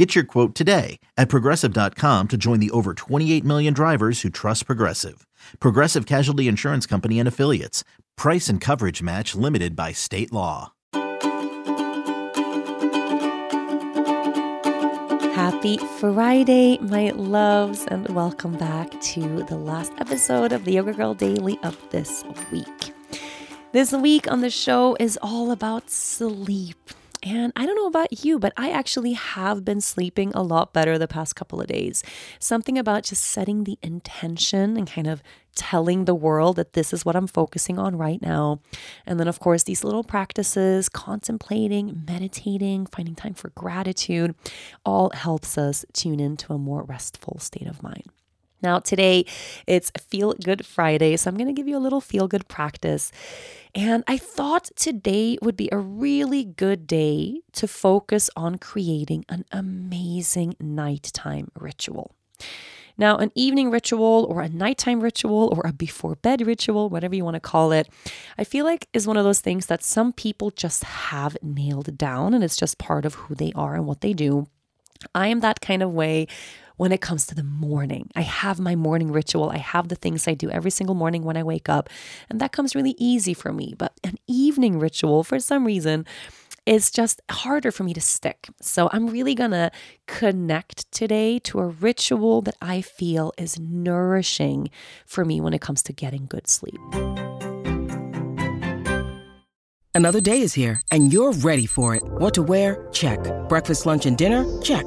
Get your quote today at progressive.com to join the over 28 million drivers who trust Progressive. Progressive Casualty Insurance Company and Affiliates. Price and coverage match limited by state law. Happy Friday, my loves, and welcome back to the last episode of the Yoga Girl Daily of this week. This week on the show is all about sleep. And I don't know about you, but I actually have been sleeping a lot better the past couple of days. Something about just setting the intention and kind of telling the world that this is what I'm focusing on right now. And then, of course, these little practices, contemplating, meditating, finding time for gratitude, all helps us tune into a more restful state of mind. Now, today it's Feel Good Friday, so I'm going to give you a little feel good practice. And I thought today would be a really good day to focus on creating an amazing nighttime ritual. Now, an evening ritual or a nighttime ritual or a before bed ritual, whatever you want to call it, I feel like is one of those things that some people just have nailed down and it's just part of who they are and what they do. I am that kind of way when it comes to the morning. I have my morning ritual. I have the things I do every single morning when I wake up, and that comes really easy for me. But an evening ritual, for some reason, is just harder for me to stick. So I'm really going to connect today to a ritual that I feel is nourishing for me when it comes to getting good sleep. Another day is here, and you're ready for it. What to wear? Check. Breakfast, lunch, and dinner? Check.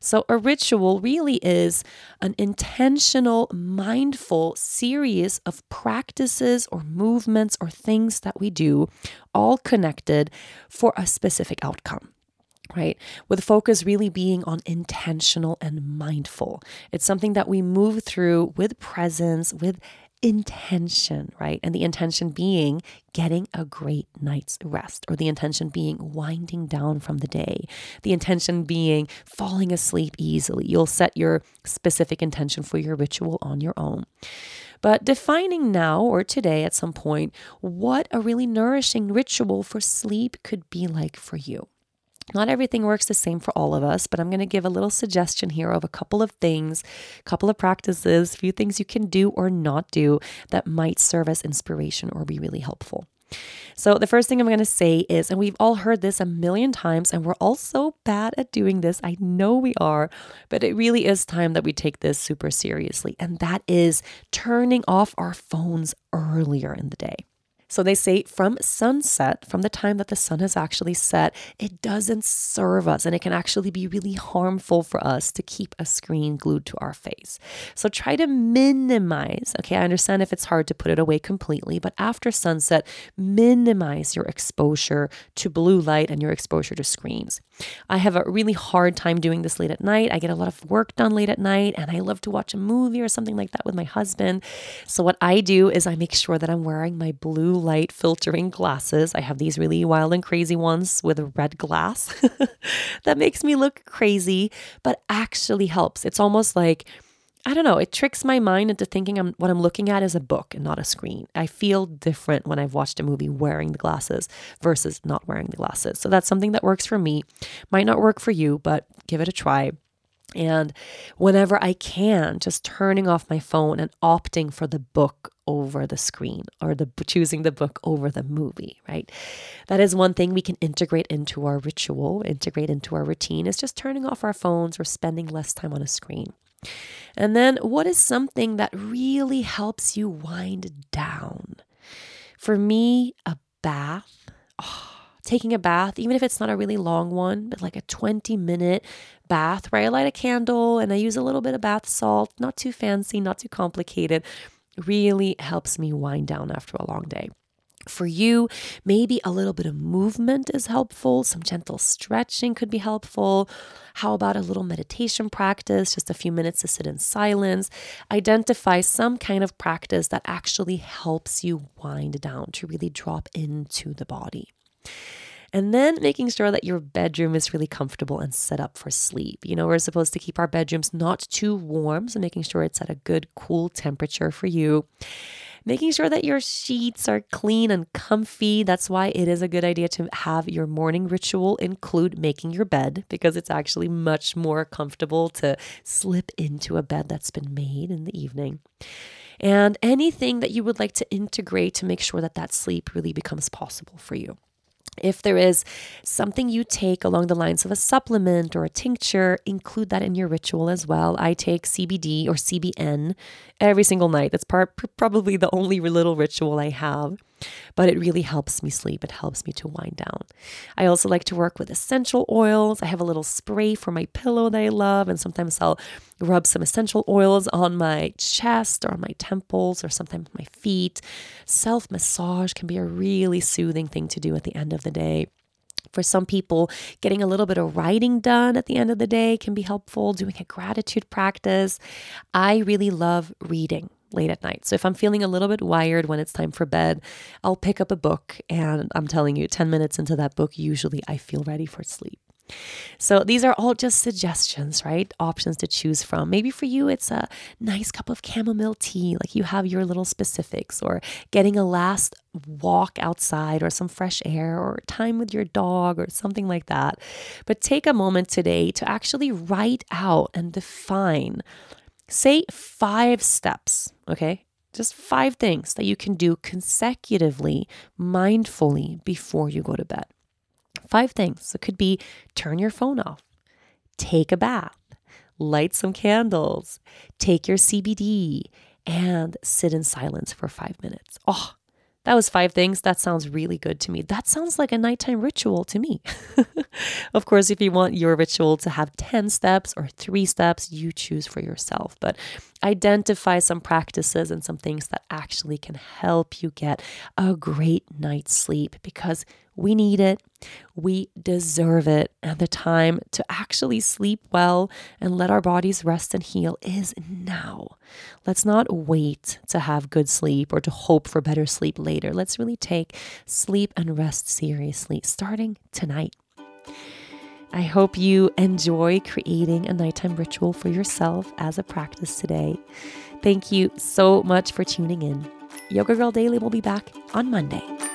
So, a ritual really is an intentional, mindful series of practices or movements or things that we do, all connected for a specific outcome right? With focus really being on intentional and mindful. It's something that we move through with presence, with intention, right? And the intention being getting a great night's rest, or the intention being winding down from the day, the intention being falling asleep easily. You'll set your specific intention for your ritual on your own. But defining now or today at some point what a really nourishing ritual for sleep could be like for you. Not everything works the same for all of us, but I'm going to give a little suggestion here of a couple of things, a couple of practices, a few things you can do or not do that might serve as inspiration or be really helpful. So, the first thing I'm going to say is, and we've all heard this a million times, and we're all so bad at doing this. I know we are, but it really is time that we take this super seriously. And that is turning off our phones earlier in the day. So they say from sunset, from the time that the sun has actually set, it doesn't serve us and it can actually be really harmful for us to keep a screen glued to our face. So try to minimize, okay, I understand if it's hard to put it away completely, but after sunset, minimize your exposure to blue light and your exposure to screens. I have a really hard time doing this late at night. I get a lot of work done late at night and I love to watch a movie or something like that with my husband. So what I do is I make sure that I'm wearing my blue light filtering glasses. I have these really wild and crazy ones with a red glass that makes me look crazy, but actually helps. It's almost like, I don't know, it tricks my mind into thinking I'm what I'm looking at is a book and not a screen. I feel different when I've watched a movie wearing the glasses versus not wearing the glasses. So that's something that works for me. Might not work for you, but give it a try. And whenever I can, just turning off my phone and opting for the book over the screen or the choosing the book over the movie, right? That is one thing we can integrate into our ritual, integrate into our routine is just turning off our phones or spending less time on a screen. And then what is something that really helps you wind down? For me, a bath. Oh, taking a bath, even if it's not a really long one, but like a 20 minute bath where I light a candle and I use a little bit of bath salt, not too fancy, not too complicated, really helps me wind down after a long day. For you, maybe a little bit of movement is helpful. Some gentle stretching could be helpful. How about a little meditation practice, just a few minutes to sit in silence? Identify some kind of practice that actually helps you wind down to really drop into the body. And then making sure that your bedroom is really comfortable and set up for sleep. You know, we're supposed to keep our bedrooms not too warm, so making sure it's at a good, cool temperature for you making sure that your sheets are clean and comfy. That's why it is a good idea to have your morning ritual include making your bed because it's actually much more comfortable to slip into a bed that's been made in the evening. And anything that you would like to integrate to make sure that that sleep really becomes possible for you. If there is something you take along the lines of a supplement or a tincture, include that in your ritual as well. I take CBD or CBN every single night. That's part, probably the only little ritual I have but it really helps me sleep. It helps me to wind down. I also like to work with essential oils. I have a little spray for my pillow that I love, and sometimes I'll rub some essential oils on my chest or on my temples or sometimes my feet. Self massage can be a really soothing thing to do at the end of the day. For some people, getting a little bit of writing done at the end of the day can be helpful, doing a gratitude practice. I really love reading late at night. So if I'm feeling a little bit wired when it's time for bed, I'll pick up a book and I'm telling you 10 minutes into that book usually I feel ready for sleep. So these are all just suggestions, right? Options to choose from. Maybe for you, it's a nice cup of chamomile tea, like you have your little specifics, or getting a last walk outside, or some fresh air, or time with your dog, or something like that. But take a moment today to actually write out and define Say five steps, okay? Just five things that you can do consecutively, mindfully before you go to bed. Five things. It could be turn your phone off, take a bath, light some candles, take your CBD, and sit in silence for five minutes. Oh, that was five things. That sounds really good to me. That sounds like a nighttime ritual to me. of course, if you want your ritual to have 10 steps or three steps, you choose for yourself. But identify some practices and some things that actually can help you get a great night's sleep because we need it. We deserve it. And the time to actually sleep well and let our bodies rest and heal is now. Let's not wait to have good sleep or to hope for better sleep later. Let's really take sleep and rest seriously starting tonight. I hope you enjoy creating a nighttime ritual for yourself as a practice today. Thank you so much for tuning in. Yoga Girl Daily will be back on Monday.